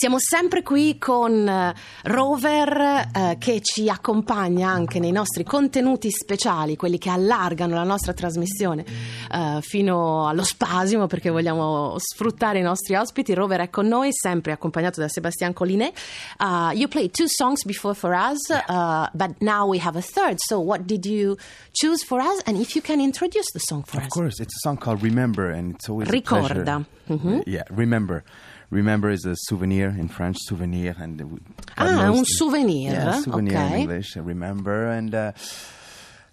Siamo sempre qui con eh, Rover eh, che ci accompagna anche nei nostri contenuti speciali, quelli che allargano la nostra trasmissione eh, fino allo spasimo perché vogliamo sfruttare i nostri ospiti. Rover è con noi, sempre accompagnato da Sebastian Collinet. Uh, you played two songs before for us, uh, but now we have a third. So what did you choose for us? And if you can introduce the song for Of us. course, it's a song called Remember, and it's always Ricorda. a pleasure. Uh, Yeah, Remember. Remember is a souvenir in French, souvenir, and Ah, un souvenir, Yeah, souvenir okay. in English. uh, Remember, and uh,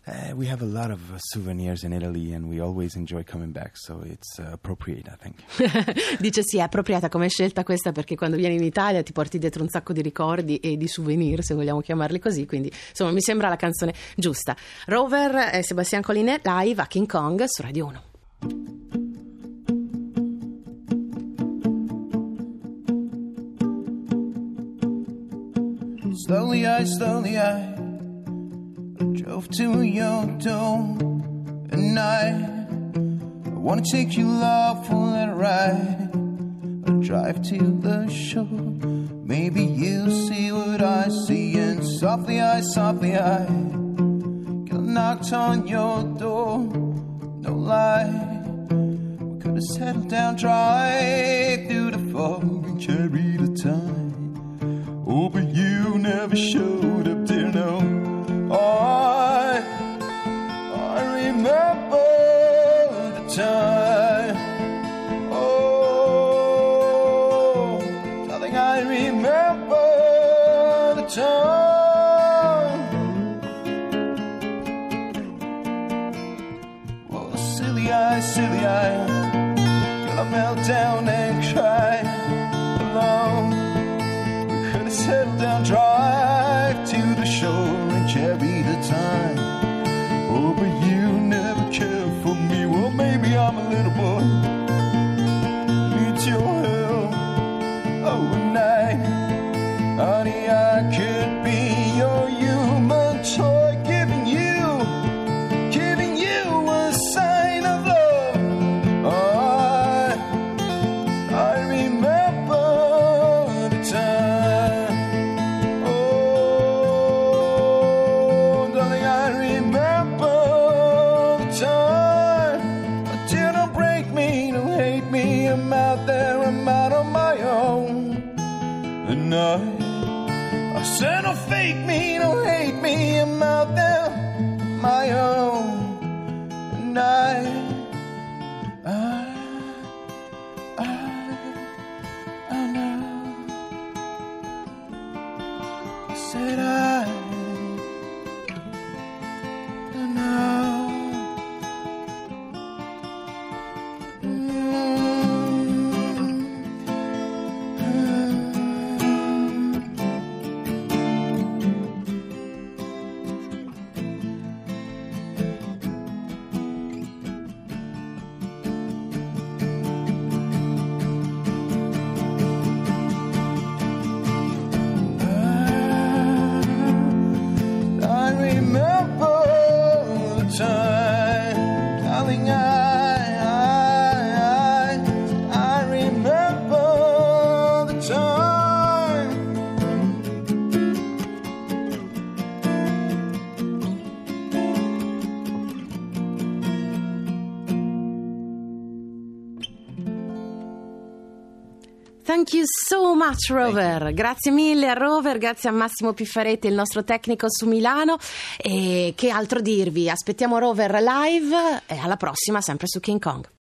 uh, we have a lot of uh, souvenirs in Italy, and we always enjoy coming back. So it's uh, appropriate, I think. Dice sì, è appropriata come scelta questa perché quando vieni in Italia ti porti dietro un sacco di ricordi e di souvenir, se vogliamo chiamarli così, quindi insomma mi sembra la canzone giusta. Rover e Sebastian Collinet live a King Kong su Radio 1. Slowly I, slowly I drove to your door, and I, I wanna take you love for that ride. I drive to the shore, maybe you'll see what I see, and softly I, softly I, got knocked on your door. No lie, we could have settled down dry through the fog and carried the time. Oh, but you never showed up, dear, no. I, I remember the time. Oh, darling, I remember the time. Oh, silly eye, silly eye. Gonna melt down and cry to And I, said, don't fake me, don't hate me. I'm out there, my own. And I, I, I, I know. I said I Thank you so much Rover, grazie mille a Rover, grazie a Massimo Piffaretti, il nostro tecnico su Milano. E che altro dirvi, aspettiamo Rover live e alla prossima sempre su King Kong.